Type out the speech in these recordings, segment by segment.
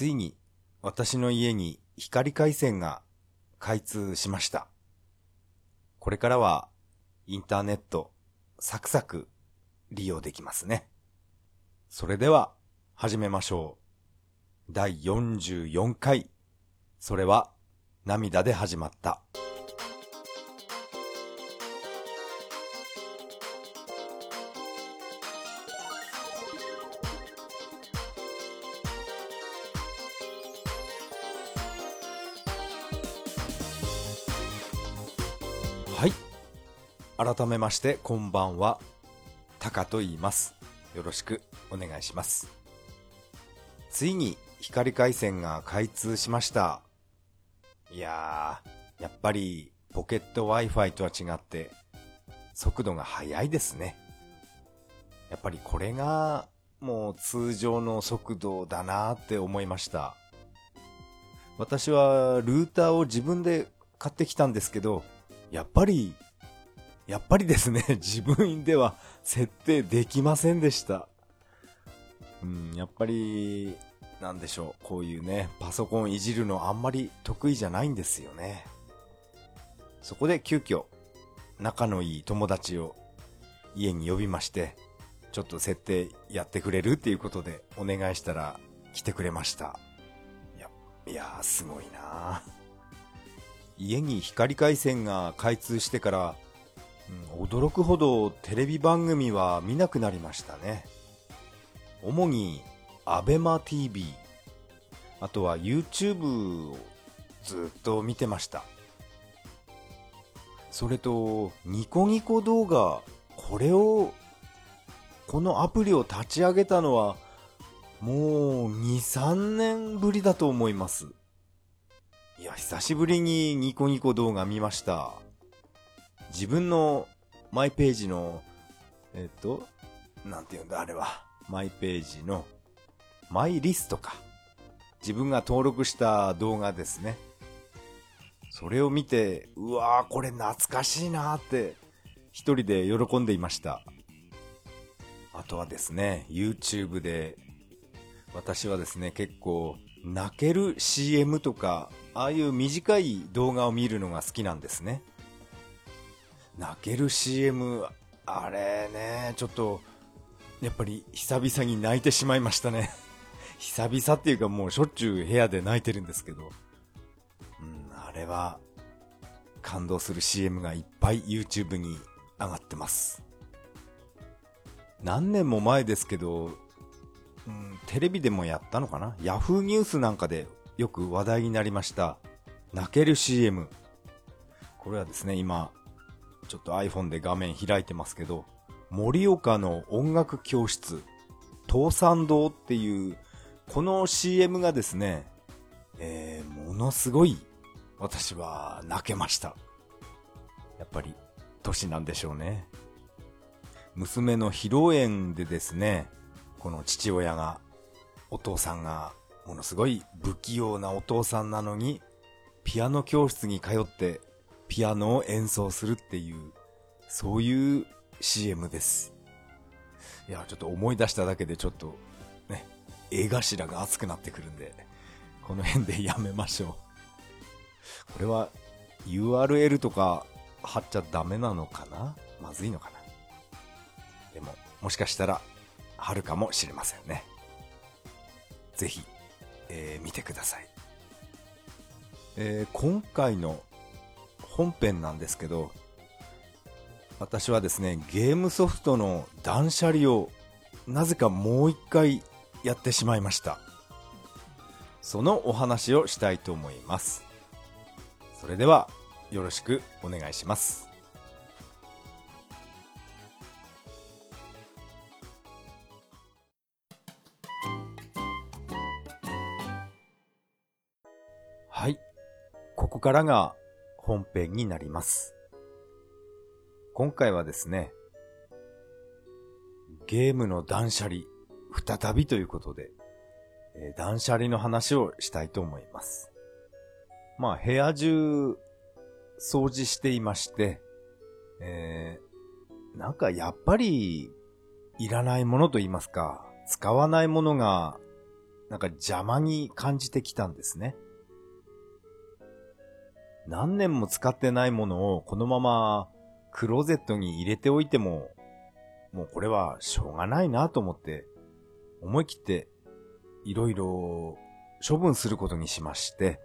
ついに私の家に光回線が開通しました。これからはインターネットサクサク利用できますね。それでは始めましょう。第44回。それは涙で始まった。改めまして、こんばんは。タカと言います。よろしくお願いします。ついに光回線が開通しました。いやー、やっぱりポケット Wi-Fi とは違って、速度が速いですね。やっぱりこれがもう通常の速度だなーって思いました。私はルーターを自分で買ってきたんですけど、やっぱり、やっぱりですね、自分では設定できませんでした。うん、やっぱり、なんでしょう、こういうね、パソコンいじるのあんまり得意じゃないんですよね。そこで急遽、仲のいい友達を家に呼びまして、ちょっと設定やってくれるっていうことでお願いしたら来てくれました。いや、いやーすごいな家に光回線が開通してから、驚くほどテレビ番組は見なくなりましたね。主に、アベマ TV、あとは YouTube をずっと見てました。それと、ニコニコ動画、これを、このアプリを立ち上げたのは、もう2、3年ぶりだと思います。いや、久しぶりにニコニコ動画見ました。自分のマイページの、えっと、なんていうんだ、あれは。マイページの、マイリストか。自分が登録した動画ですね。それを見て、うわー、これ懐かしいなーって、一人で喜んでいました。あとはですね、YouTube で、私はですね、結構、泣ける CM とか、ああいう短い動画を見るのが好きなんですね。泣ける CM、あれね、ちょっと、やっぱり久々に泣いてしまいましたね。久々っていうかもうしょっちゅう部屋で泣いてるんですけど。うん、あれは、感動する CM がいっぱい YouTube に上がってます。何年も前ですけど、うん、テレビでもやったのかな ?Yahoo ニュースなんかでよく話題になりました。泣ける CM。これはですね、今、ちょっと iPhone で画面開いてますけど、盛岡の音楽教室、東山堂っていう、この CM がですね、えー、ものすごい、私は泣けました。やっぱり、年なんでしょうね。娘の披露宴でですね、この父親が、お父さんが、ものすごい不器用なお父さんなのに、ピアノ教室に通って、ピアノを演奏するっていう、そういう CM です。いや、ちょっと思い出しただけでちょっと、ね、絵頭が熱くなってくるんで、この辺でやめましょう。これは URL とか貼っちゃダメなのかな？まずいのかな？でも、もしかしたら貼るかもしれませんね。ぜひ、えー見てください。えー今回の本編なんですけど、私はですね、ゲームソフトの断捨離をなぜかもう一回やってしまいました。そのお話をしたいと思います。それではよろしくお願いします。はい。ここからが本編になります。今回はですね、ゲームの断捨離、再びということで、えー断捨離の話をしたいと思います。まあ、部屋中、掃除していまして、えー、なんかやっぱり、いらないものと言いますか、使わないものがなんか邪魔に感じてきたんですね。何年も使ってないものをこのままクローゼットに入れておいても、もうこれはしょうがないなと思って、思い切っていろいろ処分することにしまして、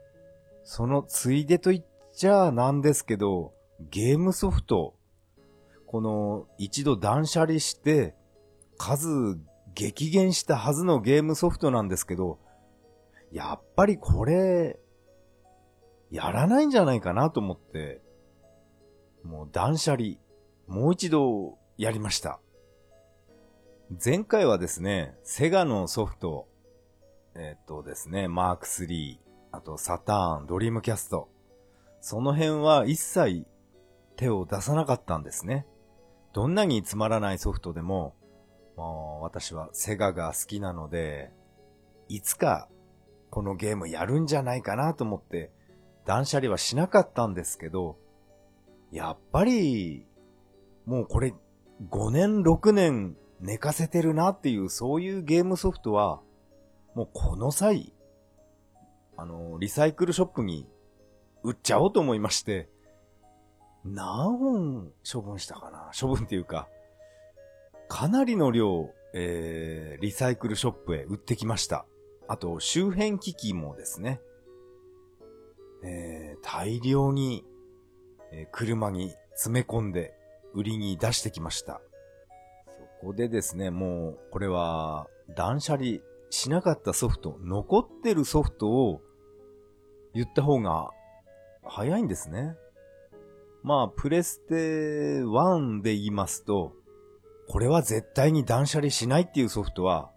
そのついでと言っちゃなんですけど、ゲームソフト、この一度断捨離して、数激減したはずのゲームソフトなんですけど、やっぱりこれ、やらないんじゃないかなと思って、もう断捨離、もう一度やりました。前回はですね、セガのソフト、えっ、とですね、マーク3、あとサターン、ドリームキャスト、その辺は一切手を出さなかったんですね。どんなにつまらないソフトでも、もう私はセガが好きなので、いつかこのゲームやるんじゃないかなと思って断捨離はしなかったんですけど、やっぱり、もうこれ5年6年寝かせてるなっていうそういうゲームソフトは、もうこの際、あの、リサイクルショップに売っちゃおうと思いまして、何本処分したかな？処分っていうか、かなりの量、えー、リサイクルショップへ売ってきました。あと、周辺機器もですね、えー、大量に、え、車に詰め込んで売りに出してきました。そこでですね、もう、これは、断捨離しなかったソフト、残ってるソフトを言った方が早いんですね。まあ、プレステ1で言いますと、これは絶対に断捨離しないっていうソフトは、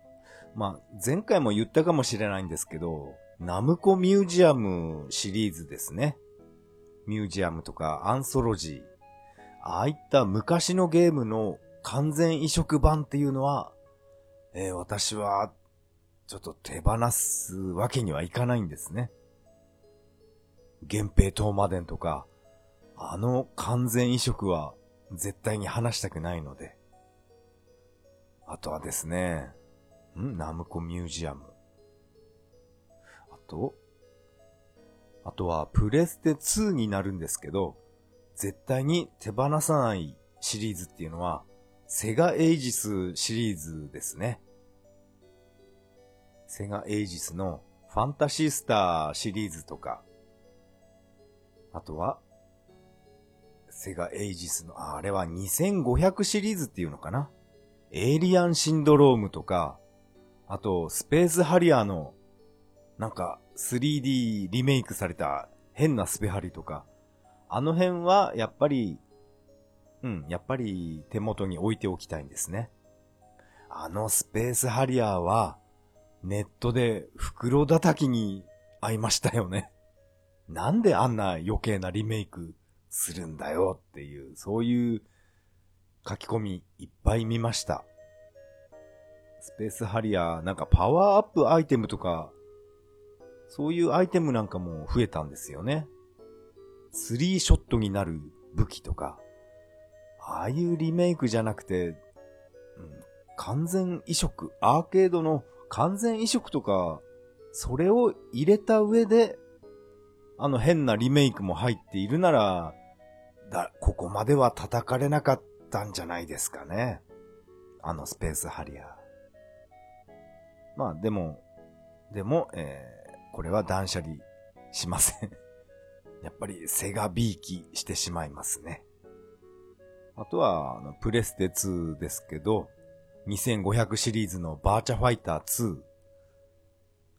まあ、前回も言ったかもしれないんですけど、ナムコミュージアムシリーズですね。ミュージアムとかアンソロジー。ああいった昔のゲームの完全移植版っていうのは、えー、私は、ちょっと手放すわけにはいかないんですね。源平東馬伝とか、あの完全移植は絶対に話したくないので。あとはですね、ん？ナムコミュージアム。と、あとはプレステ2になるんですけど、絶対に手放さないシリーズっていうのは、セガエイジスシリーズですね。セガエイジスのファンタシースターシリーズとか、あとは、セガエイジスの、あれは2500シリーズっていうのかな？エイリアンシンドロームとか、あと、スペースハリアーの、なんか、3D リメイクされた変なスペハリとか、あの辺は、やっぱり、うん、やっぱり手元に置いておきたいんですね。あのスペースハリアーは、ネットで袋叩きに会いましたよね。なんであんな余計なリメイクするんだよっていう、そういう書き込みいっぱい見ました。スペースハリアー、なんかパワーアップアイテムとか、そういうアイテムなんかも増えたんですよね。スリーショットになる武器とか、ああいうリメイクじゃなくて、うん、完全移植、アーケードの完全移植とか、それを入れた上で、あの変なリメイクも入っているなら、だ、ここまでは叩かれなかったんじゃないですかね。あのスペースハリアー。まあでも、でも、えー、これは断捨離しません やっぱりセガビーキしてしまいますね。あとは、あの、プレステ2ですけど、2500シリーズのバーチャファイター2。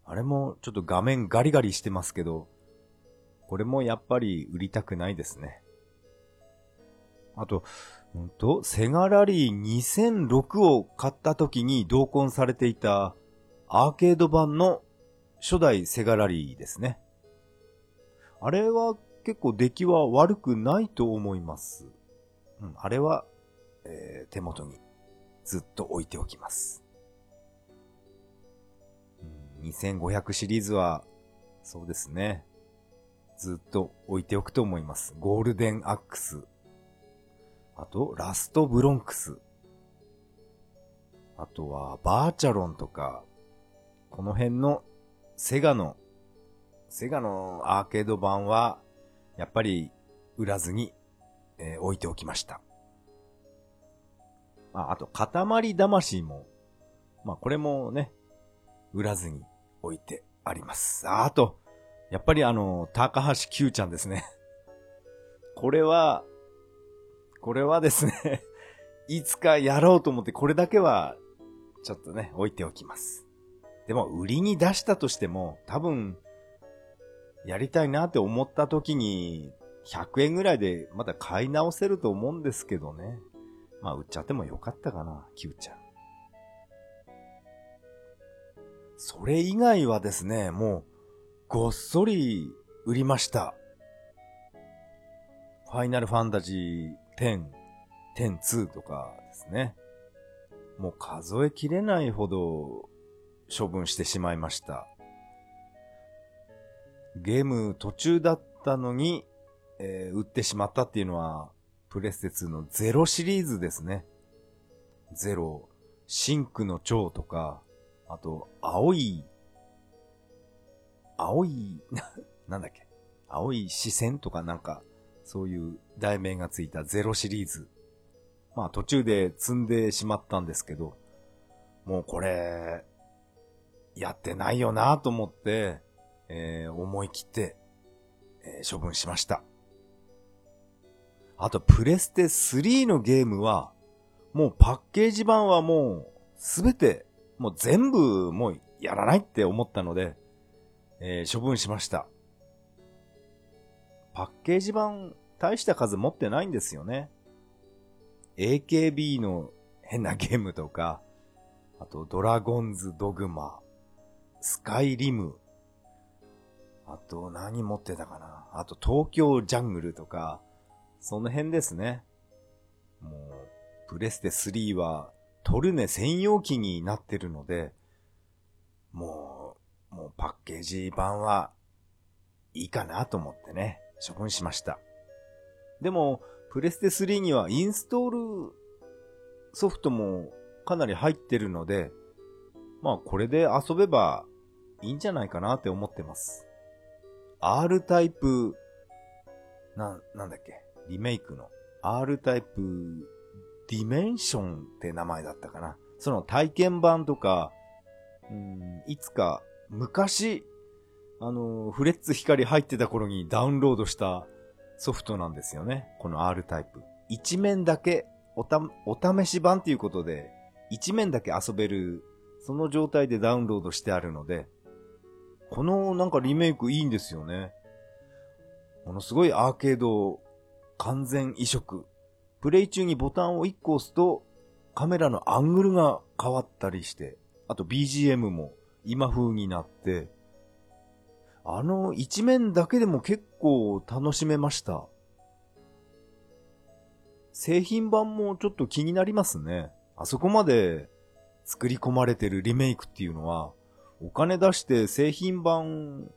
あれもちょっと画面ガリガリしてますけど、これもやっぱり売りたくないですね。あと、うんと、セガラリー2006を買った時に同梱されていたアーケード版の初代セガラリーですね。あれは結構出来は悪くないと思います。うん、あれは、えー、手元にずっと置いておきます。うん、2500シリーズは、そうですね。ずっと置いておくと思います。ゴールデンアックス。あと、ラストブロンクス。あとは、バーチャロンとか、この辺のセガの、セガのアーケード版は、やっぱり売らずに、えー置いておきました。あ、あと、塊魂も、まあこれもね、売らずに置いてあります。ああと、やっぱりあの、高橋九ちゃんですね。これは、これはですね、いつかやろうと思ってこれだけは、ちょっとね、置いておきます。でも、売りに出したとしても、多分、やりたいなって思った時に、100円ぐらいでまた買い直せると思うんですけどね。まあ、売っちゃってもよかったかな、キューちゃん。それ以外はですね、もう、ごっそり売りました。ファイナルファンタジー10、10-2とかですね。もう数えきれないほど処分してしまいました。ゲーム途中だったのに、えー売ってしまったっていうのは、プレステ2のゼロシリーズですね。ゼロ、シンクの蝶とか、あと、青い、青い、なんだっけ、青い視線とかなんか、そういう題名がついたゼロシリーズ。まあ途中で積んでしまったんですけど、もうこれ、やってないよなと思って、えー思い切って、えー処分しました。あと、プレステ3のゲームは、もうパッケージ版はもう、すべて、もう全部、もうやらないって思ったので、えー処分しました。パッケージ版、大した数持ってないんですよね。AKB の変なゲームとか、あと、ドラゴンズドグマ、スカイリム、あと、何持ってたかな。あと、東京ジャングルとか、その辺ですね。もう、プレステ3は、トルネ専用機になってるので、もう、もうパッケージ版は、いいかなと思ってね、処分しました。でも、プレステ3にはインストールソフトもかなり入ってるので、まあこれで遊べばいいんじゃないかなって思ってます。R タイプ、な、なんだっけ？リメイクの R タイプディメンションって名前だったかな。その体験版とか、うん、いつか昔、あの、フレッツ光入ってた頃にダウンロードしたソフトなんですよね。この R タイプ。一面だけおた、お試し版っていうことで、一面だけ遊べる、その状態でダウンロードしてあるので、このなんかリメイクいいんですよね。ものすごいアーケード完全移植。プレイ中にボタンを1個押すとカメラのアングルが変わったりして、あと BGM も今風になって、あの一面だけでも結構楽しめました。製品版もちょっと気になりますね。あそこまで作り込まれてるリメイクっていうのは、お金出して製品版、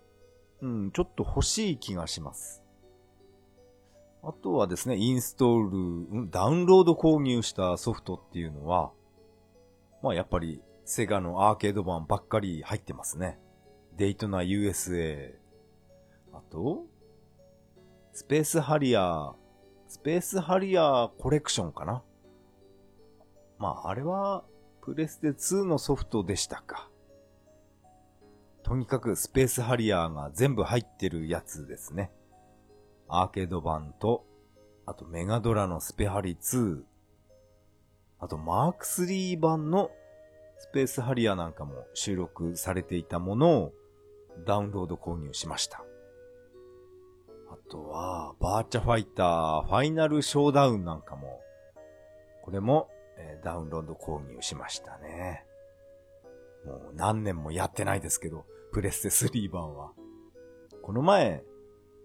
うん、ちょっと欲しい気がします。あとはですね、インストール、ダウンロード購入したソフトっていうのは、まあやっぱりセガのアーケード版ばっかり入ってますね。デイトナ USA。あと、スペースハリアー、スペースハリアーコレクションかな。まああれは、プレステ2のソフトでしたか。とにかくスペースハリアーが全部入ってるやつですね。アーケード版と、あとメガドラのスペハリ2、あとマーク3版のスペースハリアーなんかも収録されていたものをダウンロード購入しました。あとは、バーチャファイターファイナルショーダウンなんかも、これも、えダウンロード購入しましたね。もう何年もやってないですけど、プレステ3版は。この前、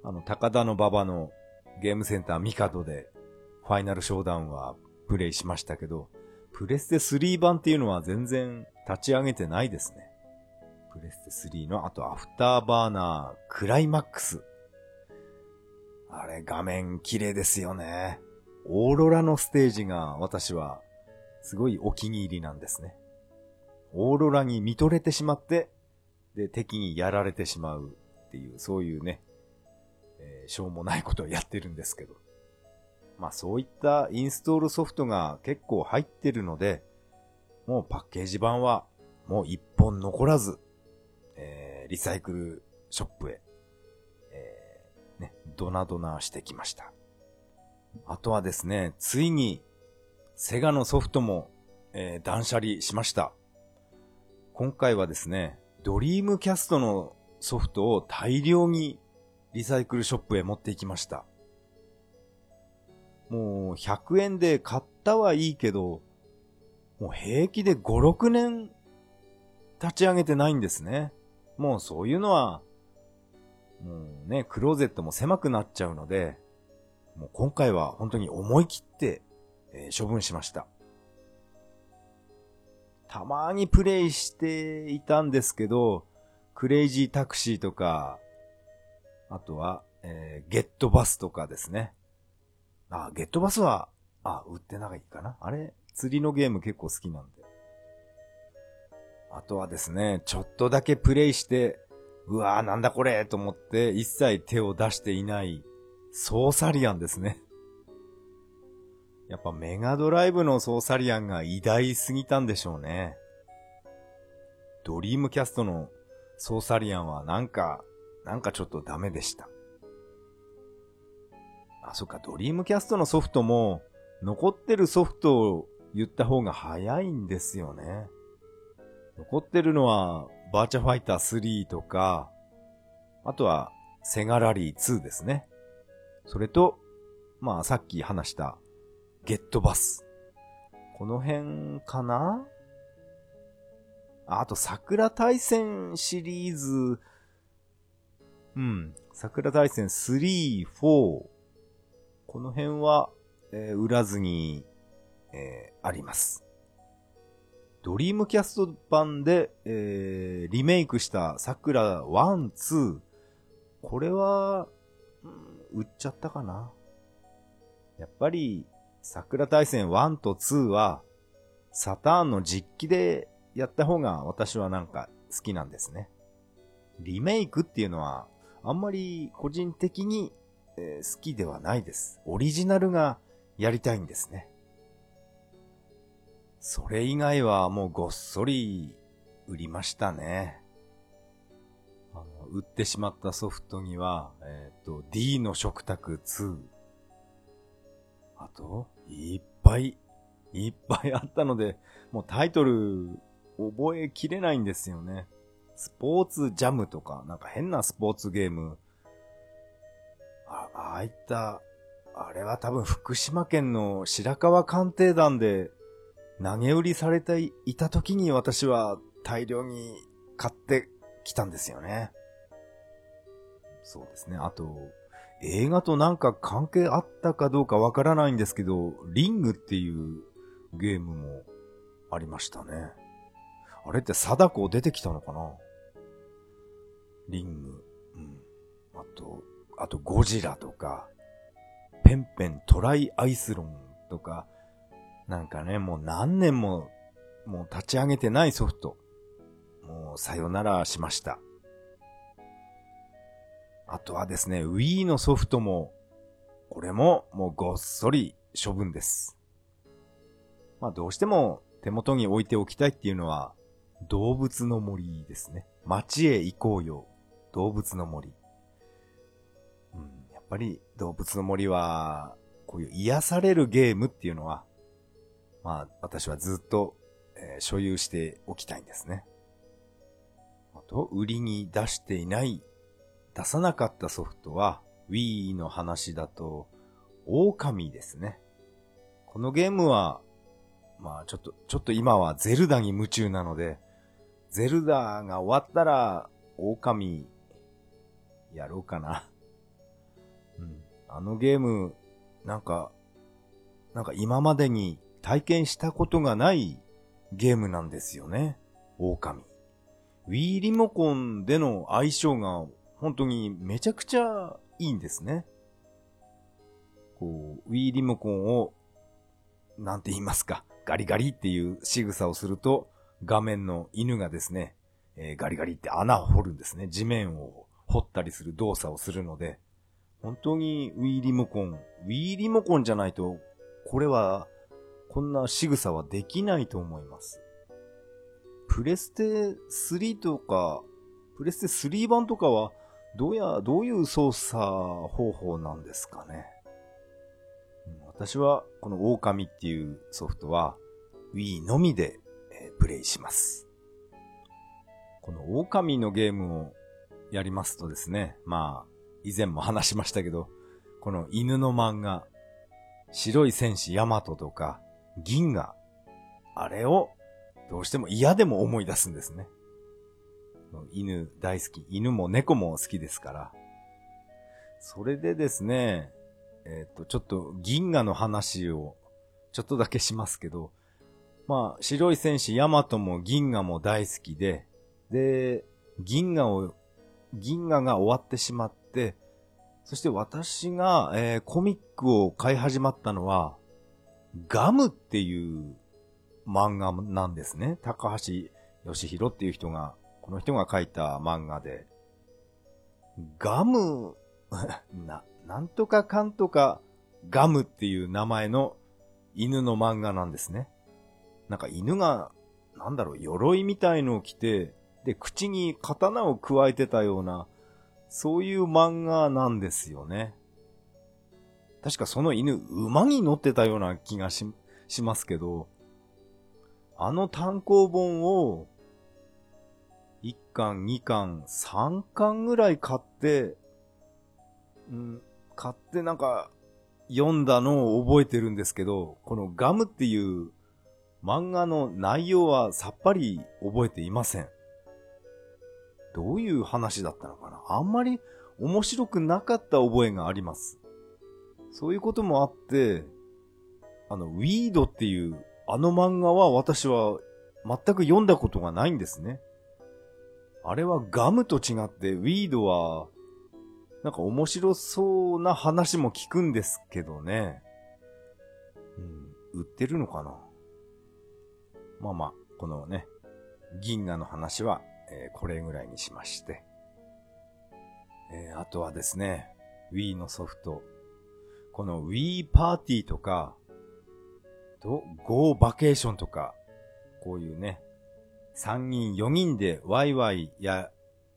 あの、高田の馬場のゲームセンターミカドで、ファイナルショーダウンはプレイしましたけど、プレステ3版っていうのは全然立ち上げてないですね。プレステ3の、あとアフターバーナークライマックス。あれ、画面綺麗ですよね。オーロラのステージが私はすごいお気に入りなんですね。オーロラに見とれてしまって、で、敵にやられてしまうっていう、そういうね、えー、しょうもないことをやってるんですけど。まあそういったインストールソフトが結構入ってるので、もうパッケージ版はもう一本残らず、えー、リサイクルショップへ、えー、ね、ドナドナしてきました。あとはですね、ついに、セガのソフトも、えー、断捨離しました。今回はですね、ドリームキャストのソフトを大量にリサイクルショップへ持っていきました。もう100円で買ったはいいけど、もう平気で5、6年立ち上げてないんですね。もうそういうのは、もうね、クローゼットも狭くなっちゃうので、もう今回は本当に思い切って、えー、処分しました。たまにプレイしていたんですけど、クレイジータクシーとか、あとは、えー、ゲットバスとかですね。あ、ゲットバスは、あ、売ってないかなあれ、釣りのゲーム結構好きなんで。あとはですね、ちょっとだけプレイして、うわーなんだこれと思って一切手を出していないソーサリアンですね。やっぱメガドライブのソーサリアンが偉大すぎたんでしょうね。ドリームキャストのソーサリアンはなんか、なんかちょっとダメでした。あ、そっか、ドリームキャストのソフトも、残ってるソフトを言った方が早いんですよね。残ってるのは、バーチャファイター3とか、あとは、セガラリー2ですね。それと、まあさっき話した、ゲットバス。この辺かな？あと、桜大戦シリーズ、うん、桜大戦3、4。この辺は、え、売らずに、え、あります。ドリームキャスト版で、え、リメイクした桜1、2。これは、うん、売っちゃったかな？やっぱり、桜大戦1と2は、サターンの実機でやった方が私はなんか好きなんですね。リメイクっていうのは、あんまり個人的に、え、好きではないです。オリジナルがやりたいんですね。それ以外はもうごっそり売りましたね。あの、売ってしまったソフトには、えっ、ー、と、D の食卓2。あと、いっぱい、いっぱいあったので、もうタイトル覚えきれないんですよね。スポーツジャムとか、なんか変なスポーツゲーム。あ、ああいった、あれは多分福島県の白川鑑定団で投げ売りされていた時に私は大量に買ってきたんですよね。そうですね。あと、映画となんか関係あったかどうかわからないんですけど、リングっていうゲームもありましたね。あれって貞子出てきたのかな？リング。うん。あと、あとゴジラとか、ペンペントライアイスロンとか、なんかね、もう何年も、もう立ち上げてないソフト。もうさよならしました。あとはですね、Wii のソフトも、これももうごっそり処分です。まあどうしても手元に置いておきたいっていうのは、動物の森ですね。街へ行こうよ。動物の森。うん、やっぱり動物の森は、こういう癒されるゲームっていうのは、まあ、私はずっと、えー、所有しておきたいんですね。あと、売りに出していない、出さなかったソフトは、Wii の話だと、狼ですね。このゲームは、まあちょっと、ちょっと今はゼルダに夢中なので、ゼルダが終わったら、狼、やろうかな。うん。あのゲーム、なんか、なんか今までに体験したことがないゲームなんですよね。狼。Wii リモコンでの相性が本当にめちゃくちゃいいんですね。こう、Wii リモコンを、なんて言いますか、ガリガリっていう仕草をすると、画面の犬がですね、えー、ガリガリって穴を掘るんですね。地面を掘ったりする動作をするので、本当にウィーリモコン、ウィーリモコンじゃないと、これは、こんな仕草はできないと思います。プレステ3とか、プレステ3版とかは、どうや、どういう操作方法なんですかね？私は、この狼っていうソフトは、Wii のみで、え、プレイします。この狼のゲームをやりますとですね、まあ、以前も話しましたけど、この犬の漫画、白い戦士ヤマトとか、銀河、あれをどうしても嫌でも思い出すんですね。犬大好き。犬も猫も好きですから。それでですね、えっ、ー、と、ちょっと銀河の話をちょっとだけしますけど、まあ、白い戦士ヤマトも銀河も大好きで、で、銀河を、銀河が終わってしまって、そして私が、えー、コミックを買い始まったのは、ガムっていう漫画なんですね。高橋義弘っていう人が、この人が書いた漫画で、ガム、な、なんとかかんとかガムっていう名前の犬の漫画なんですね。なんか犬が、なんだろう、鎧みたいのを着て、で、口に刀を加えてたような、そういう漫画なんですよね。確かその犬、馬に乗ってたような気がし、しますけど、あの単行本を、1巻、2巻、3巻ぐらい買って、うん、買ってなんか、読んだのを覚えてるんですけど、このガムっていう漫画の内容はさっぱり覚えていません。どういう話だったのかな？あんまり面白くなかった覚えがあります。そういうこともあって、あの、ウィードっていうあの漫画は私は全く読んだことがないんですね。あれはガムと違って、ウィードは、なんか面白そうな話も聞くんですけどね。うん、売ってるのかな？まあまあ、このね、銀河の話は、えー、これぐらいにしまして。えー、あとはですね、Wii のソフト。この Wii パーティーとか、と、Go バケーションとか、こういうね、3人、4人でワイワイや、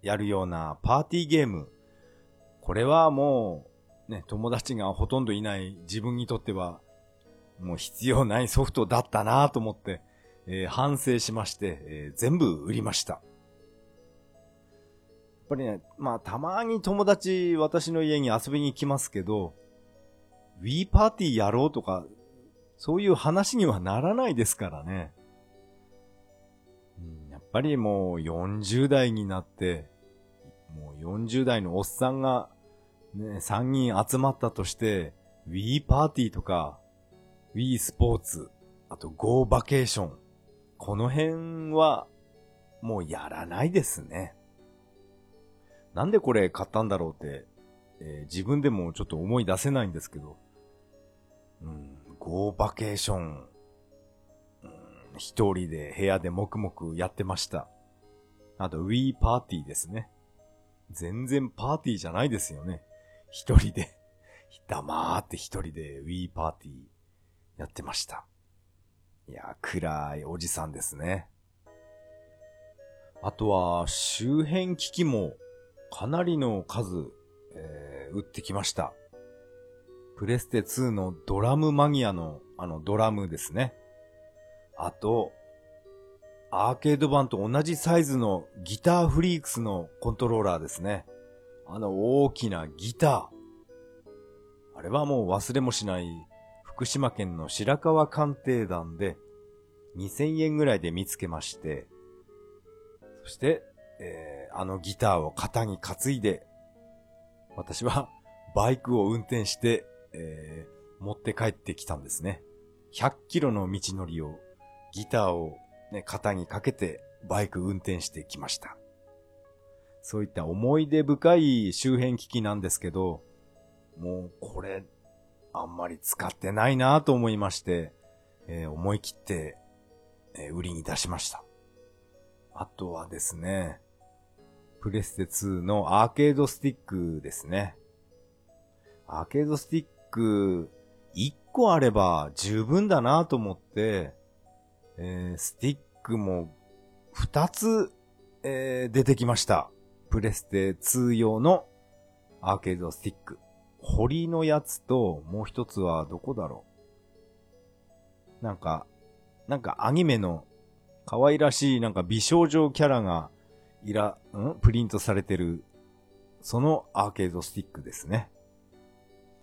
やるようなパーティーゲーム。これはもう、ね、友達がほとんどいない自分にとっては、もう必要ないソフトだったなと思って、えー、反省しまして、えー、全部売りました。やっぱりね、まあたまに友達私の家に遊びに来ますけど、Wii パーティーやろうとかそういう話にはならないですからね。ぱりもう40代になって、もう40代のおっさんが、ね、3人集まったとして、Wii パーティーとか、Wii スポーツ、あと Go バケーション。この辺は、もうやらないですね。なんでこれ買ったんだろうって、えー、自分でもちょっと思い出せないんですけど、うん、ゴーバケーション、一人で部屋で黙々やってました。あと、ウィーパーティーですね。全然パーティーじゃないですよね。一人で、黙って一人でウィーパーティーやってました。いや、暗いおじさんですね。あとは、周辺機器もかなりの数、えー、売ってきました。プレステ2のドラムマニアのあのドラムですね。あと、アーケード版と同じサイズのギターフリークスのコントローラーですね。あの大きなギター。あれはもう忘れもしない福島県の白川鑑定団で2000円ぐらいで見つけまして、そして、えー、あのギターを肩に担いで、私はバイクを運転してえー、持って帰ってきたんですね。100キロの道のりを、ギターをね、肩にかけてバイク運転してきました。そういった思い出深い周辺機器なんですけど、もうこれ、あんまり使ってないなと思いまして、えー、思い切って、えー、売りに出しました。あとはですね、プレステ2のアーケードスティックですね。アーケードスティック1個あれば十分だなと思って、えー、スティックも2つ、えー、出てきました。プレステ2用のアーケードスティック。堀のやつと、もう一つはどこだろう。なんか、なんかアニメの可愛らしいなんか美少女キャラがいら、ん？プリントされてる、そのアーケードスティックですね。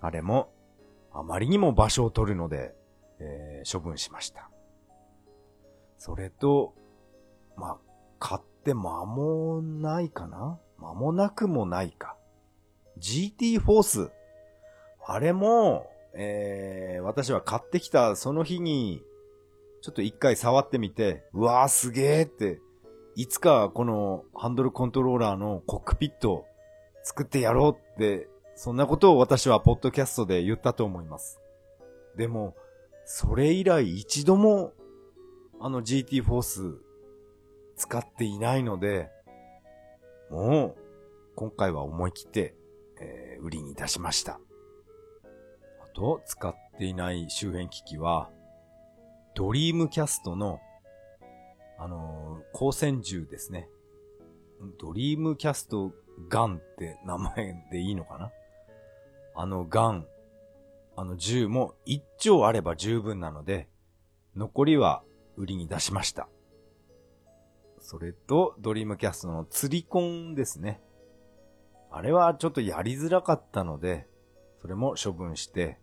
あれも、あまりにも場所を取るので、えー、処分しました。それと、まあ、買って間もないかな？間もなくもないか。GT フォース。あれも、えー、私は買ってきたその日に、ちょっと一回触ってみて、うわーすげーって、いつかこのハンドルコントローラーのコックピット作ってやろうって、そんなことを私はポッドキャストで言ったと思います。でも、それ以来一度もあの GT フォース使っていないので、もう今回は思い切って、えー、売りに出しました。あと、使っていない周辺機器は、ドリームキャストの、あのー、光線銃ですね。ドリームキャストガンって名前でいいのかな？あのガン、あの銃も一丁あれば十分なので、残りは売りに出しました。それと、ドリームキャストの釣りコンですね。あれはちょっとやりづらかったので、それも処分して、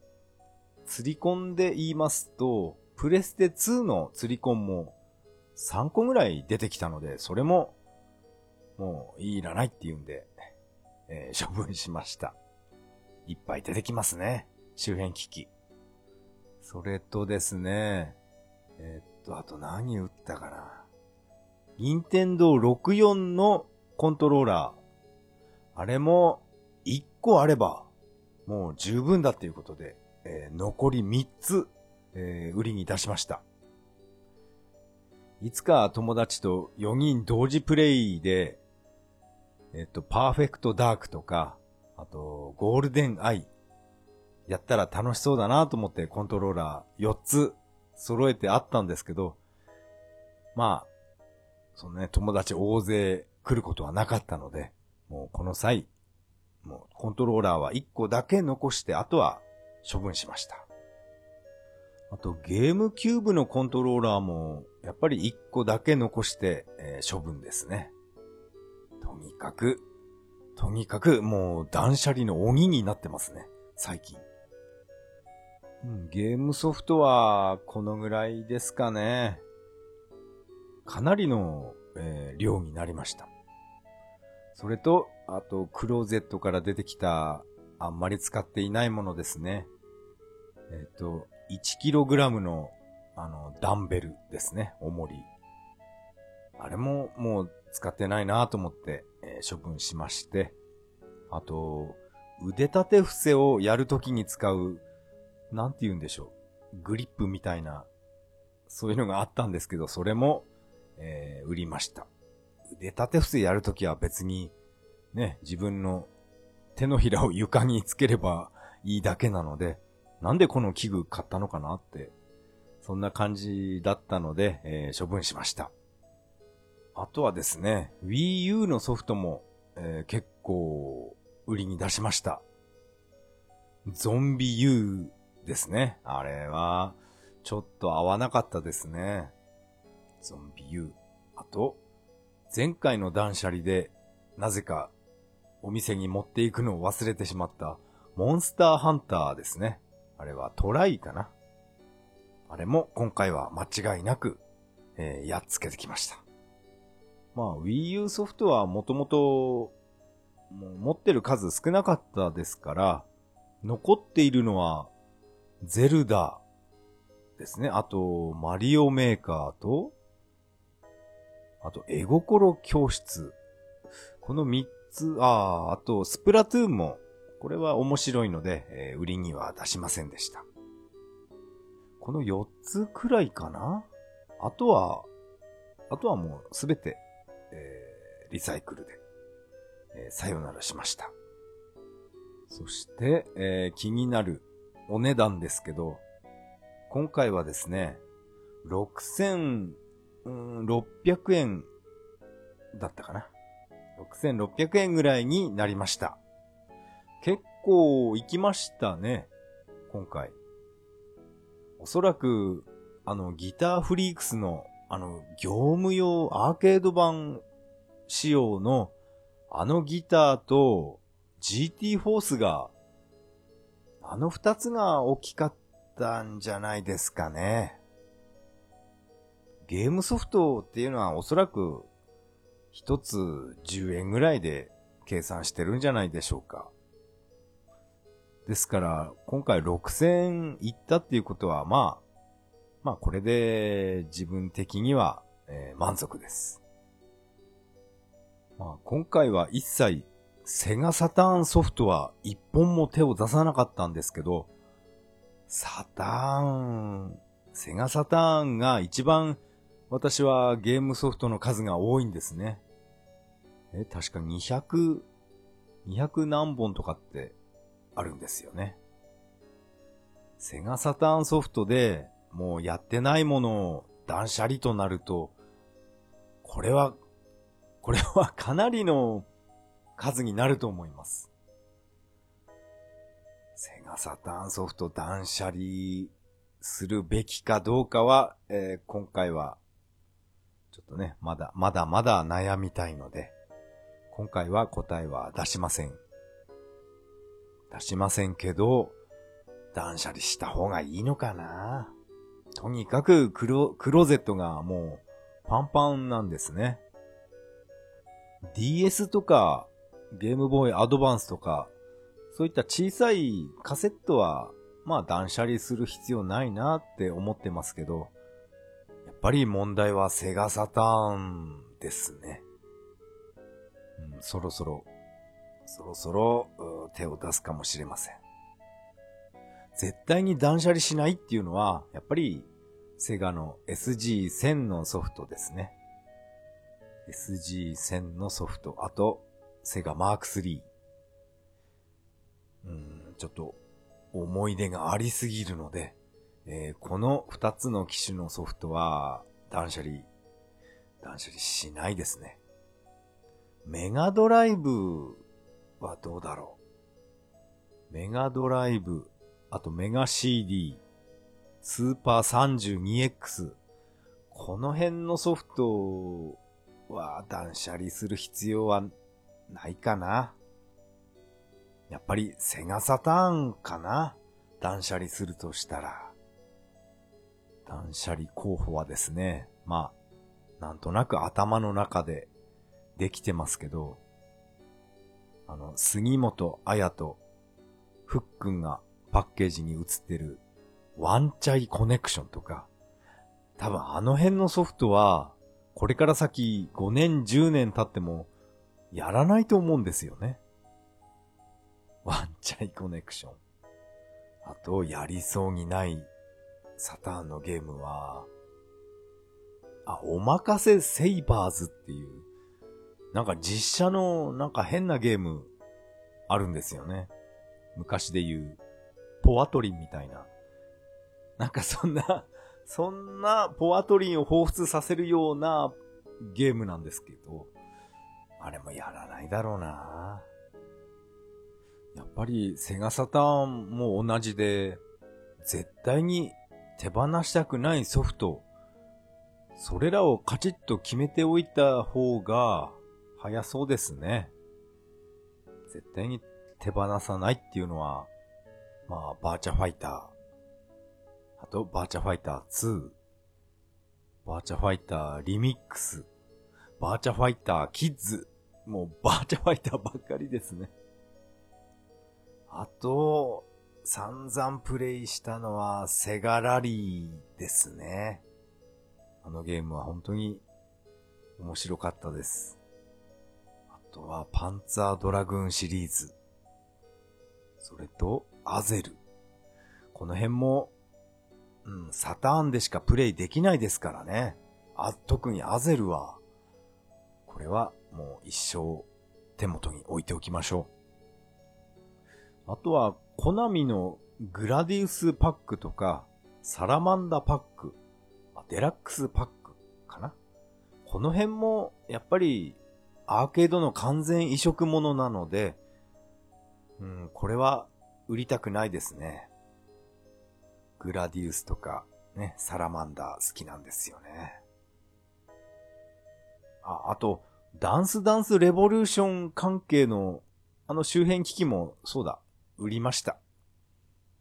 釣りコンで言いますと、プレステ2の釣りコンも3個ぐらい出てきたので、それももういらないって言うんで、えー、処分しました。いっぱい出てきますね。周辺機器。それとですね、えー、と、あと何打ったかな。任天堂64のコントローラー。あれも1個あればもう十分だっていうことで、えー、残り3つえー、売りに出しました。いつか友達と4人同時プレイで、えっと、パーフェクトダークとか、あと、ゴールデンアイ、やったら楽しそうだなと思ってコントローラー4つ揃えてあったんですけど、まあ、そのね、友達大勢来ることはなかったので、もうこの際、もうコントローラーは1個だけ残して、あとは処分しました。あとゲームキューブのコントローラーも、やっぱり1個だけ残して、えー、処分ですね。とにかく、とにかくもう断捨離の鬼になってますね。最近。ゲームソフトはこのぐらいですかね。かなりの、えー、量になりました。それと、あと、クローゼットから出てきた、あんまり使っていないものですね。えっ、ー、と、1kg の、あの、ダンベルですね、重り。あれももう使ってないなと思って、えー、処分しまして、あと、腕立て伏せをやるときに使う、なんて言うんでしょう。グリップみたいな、そういうのがあったんですけど、それも、えー、売りました。腕立て伏せやるときは別に、ね、自分の手のひらを床につければ いいだけなので、なんでこの器具買ったのかなって、そんな感じだったので、えー、処分しました。あとはですね、Wii U のソフトも、えー、結構売りに出しました。ゾンビ U ですね。あれは、ちょっと合わなかったですね。ゾンビ U。あと、前回の断捨離で、なぜか、お店に持っていくのを忘れてしまった、モンスターハンターですね。あれはトライかな。あれも今回は間違いなく、えー、やっつけてきました。まあ Wii U ソフトはもともと、持ってる数少なかったですから、残っているのは、ゼルダですね。あと、マリオメーカーと、あと、絵心教室。この三つ、ああ、あと、スプラトゥーンもこれは面白いので、えー、売りには出しませんでした。この4つくらいかな？あとは、あとはもうすべてえリサイクルで、えー、さよならしました。そして、えー、気になるお値段ですけど、今回はですね、6600円だったかな。6600円ぐらいになりました。結構行きましたね。今回。おそらく、あの、ギターフリークスの、あの、業務用アーケード版仕様の、あのギターと GT フォースが、あの二つが大きかったんじゃないですかね。ゲームソフトっていうのはおそらく一つ10円ぐらいで計算してるんじゃないでしょうか。ですから、今回6000いったっていうことは、まあ、まあこれで自分的には、えー、満足です。まあ今回は一切セガサターンソフトは一本も手を出さなかったんですけど、サターン、セガサターンが一番私はゲームソフトの数が多いんですね。え、確か200、200何本とかってあるんですよね。セガサターンソフトでもうやってないものを断捨離となると、これは、これはかなりの数になると思います。セガサターンソフト断捨離するべきかどうかは、えー、今回は、ちょっとね、まだ、まだまだ悩みたいので、今回は答えは出しません。出しませんけど、断捨離した方がいいのかなとにかくクロ、クローゼットがもうパンパンなんですね。DS とかゲームボーイアドバンスとか、そういった小さいカセットは、まあ断捨離する必要ないなって思ってますけど、やっぱり問題はセガサターンですね。うん、そろそろ、そろそろ手を出すかもしれません。絶対に断捨離しないっていうのは、やっぱりセガの SG1000 のソフトですね。SG1000 のソフト、あと、セガマーク3。うん、ちょっと思い出がありすぎるので、えー、この二つの機種のソフトは断捨離、断捨離しないですね。メガドライブはどうだろう。メガドライブ、あとメガ CD、スーパー 32X。この辺のソフトは断捨離する必要はないかな。やっぱりセガサターンかな。断捨離するとしたら。断捨離候補はですね、まあ、なんとなく頭の中でできてますけど、あの、杉本彩とふっくんがパッケージに映ってるワンチャイコネクションとか、多分あの辺のソフトは、これから先5年10年経ってもやらないと思うんですよね。ワンチャイコネクション。あと、やりそうにないサターンのゲームは、あ、おまかせセイバーズっていう、なんか実写のなんか変なゲームあるんですよね。昔で言う、ポアトリンみたいな。なんかそんな、そんなポアトリンを彷彿させるようなゲームなんですけど、あれもやらないだろうなやっぱりセガサターンも同じで、絶対に手放したくないソフト、それらをカチッと決めておいた方が、早そうですね。絶対に手放さないっていうのは、まあ、バーチャファイター。あと、バーチャファイター2。バーチャファイターリミックス。バーチャファイターキッズ。もう、バーチャファイターばっかりですね。あと、散々プレイしたのは、セガラリーですね。あのゲームは本当に面白かったです。あとはパンツァードラグーンシリーズ。それと、アゼル。この辺も、うん、サターンでしかプレイできないですからね。あ、特にアゼルは、これはもう一生手元に置いておきましょう。あとは、コナミのグラディウスパックとか、サラマンダパック、デラックスパックかなこの辺も、やっぱり、アーケードの完全移植ものなので、うん、これは売りたくないですね。グラディウスとか、ね、サラマンダー好きなんですよね。あ、あと、ダンスダンスレボリューション関係の、あの周辺機器も、そうだ、売りました。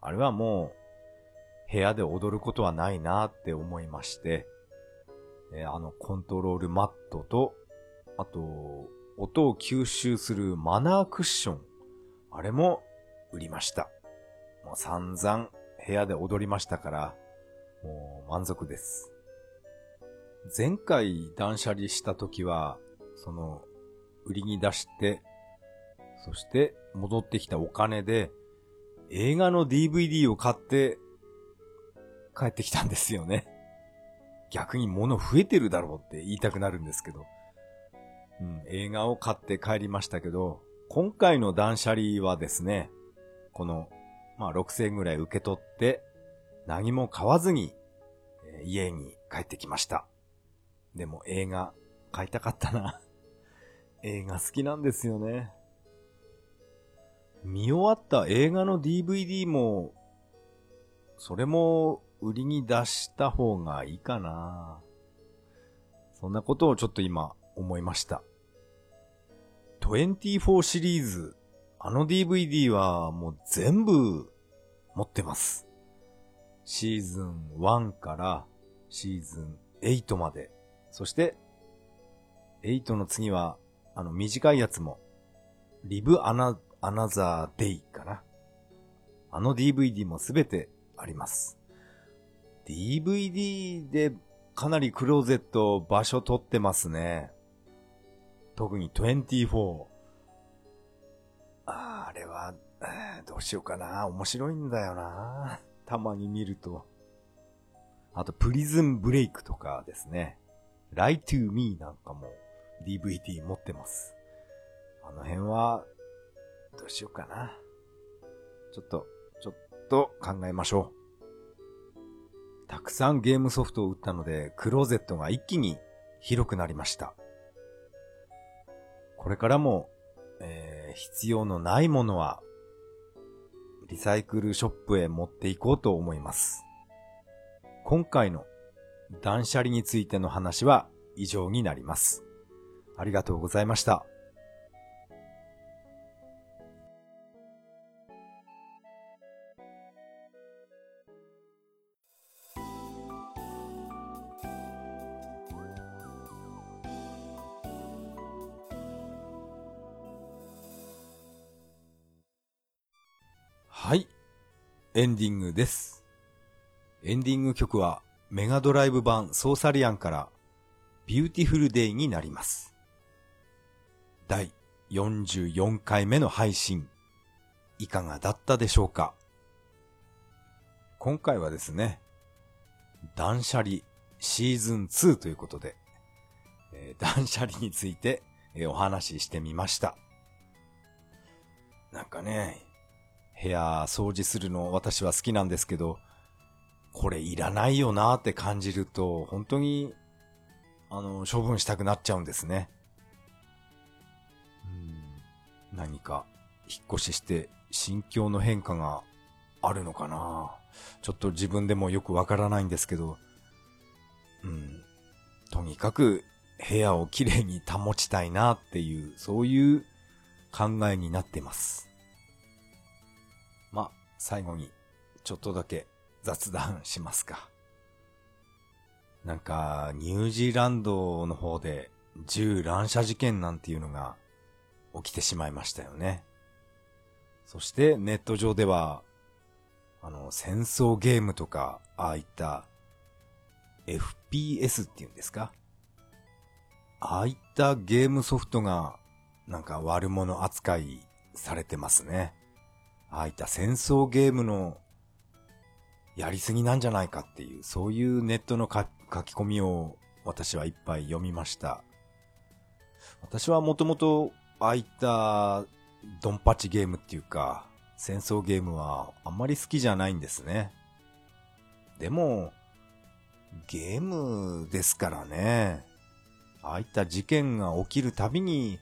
あれはもう、部屋で踊ることはないなって思いまして、えあの、コントロールマットと、あと、音を吸収するマナークッション。あれも売りました。もう散々部屋で踊りましたから、もう満足です。前回断捨離した時は、その、売りに出して、そして戻ってきたお金で、映画の DVD を買って帰ってきたんですよね。逆に物増えてるだろうって言いたくなるんですけど。うん、映画を買って帰りましたけど、今回の断捨離はですね、この、まあ6000円ぐらい受け取って、何も買わずに、えー、家に帰ってきました。でも映画買いたかったな。映画好きなんですよね。見終わった映画の DVD も、それも売りに出した方がいいかな。そんなことをちょっと今思いました。24シリーズ、あの DVD はもう全部持ってます。シーズン1からシーズン8まで。そして、8の次は、あの短いやつも、リブアナ、アナザーデイかな。あの DVD もすべてあります。DVD でかなりクローゼット場所取ってますね。特に24。ああれは、どうしようかな。面白いんだよな。たまに見ると。あと、プリズンブレイクとかですね。Lie to Me なんかも DVD 持ってます。あの辺は、どうしようかな。ちょっと、ちょっと考えましょう。たくさんゲームソフトを売ったので、クローゼットが一気に広くなりました。これからも、えー、必要のないものは、リサイクルショップへ持っていこうと思います。今回の断捨離についての話は以上になります。ありがとうございました。はい。エンディングです。エンディング曲はメガドライブ版ソーサリアンからビューティフルデイになります。第44回目の配信、いかがだったでしょうか？今回はですね、断捨離シーズン2ということで、えー、断捨離について、えー、お話ししてみました。なんかね、部屋掃除するの私は好きなんですけど、これいらないよなーって感じると、本当に、あの、処分したくなっちゃうんですね。何か、引っ越しして心境の変化があるのかなちょっと自分でもよくわからないんですけど、うん、とにかく部屋をきれいに保ちたいなっていう、そういう考えになってます。ま、最後に、ちょっとだけ雑談しますか。なんか、ニュージーランドの方で銃乱射事件なんていうのが起きてしまいましたよね。そしてネット上では、あの、戦争ゲームとか、ああいった FPS っていうんですか？ああいったゲームソフトがなんか悪者扱いされてますね。ああいった戦争ゲームのやりすぎなんじゃないかっていう、そういうネットの書き込みを私はいっぱい読みました。私はもともと、ああいった、ドンパチゲームっていうか、戦争ゲームはあんまり好きじゃないんですね。でも、ゲームですからね。ああいった事件が起きるたびに、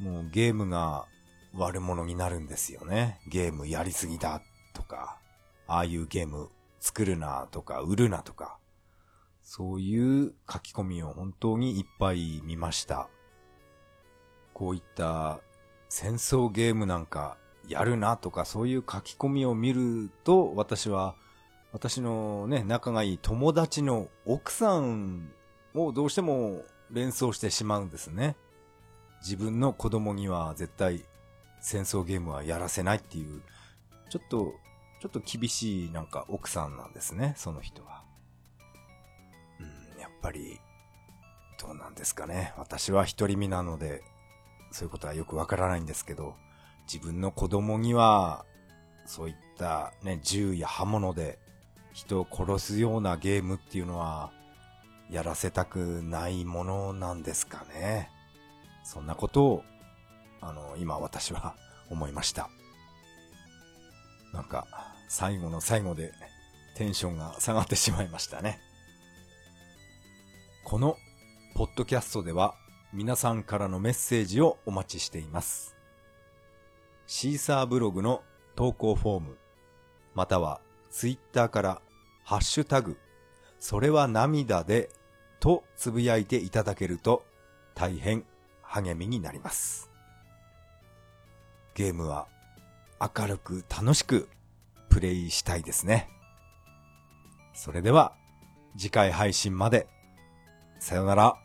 もうゲームが悪者になるんですよね。ゲームやりすぎだとか、ああいうゲーム作るなとか、売るなとか、そういう書き込みを本当にいっぱい見ました。こういった戦争ゲームなんかやるなとかそういう書き込みを見ると私は私のね、仲がいい友達の奥さんをどうしても連想してしまうんですね。自分の子供には絶対戦争ゲームはやらせないっていう、ちょっと、ちょっと厳しいなんか奥さんなんですね、その人は。うん、やっぱり、どうなんですかね。私は独り身なので、そういうことはよくわからないんですけど、自分の子供には、そういったね、銃や刃物で人を殺すようなゲームっていうのは、やらせたくないものなんですかね。そんなことを、あの、今私は 思いました。なんか、最後の最後でテンションが下がってしまいましたね。この、ポッドキャストでは、皆さんからのメッセージをお待ちしています。シーサーブログの投稿フォーム、またはツイッターからハッシュタグ、それは涙でとつぶやいていただけると大変励みになります。ゲームは明るく楽しくプレイしたいですね。それでは次回配信まで。さよなら。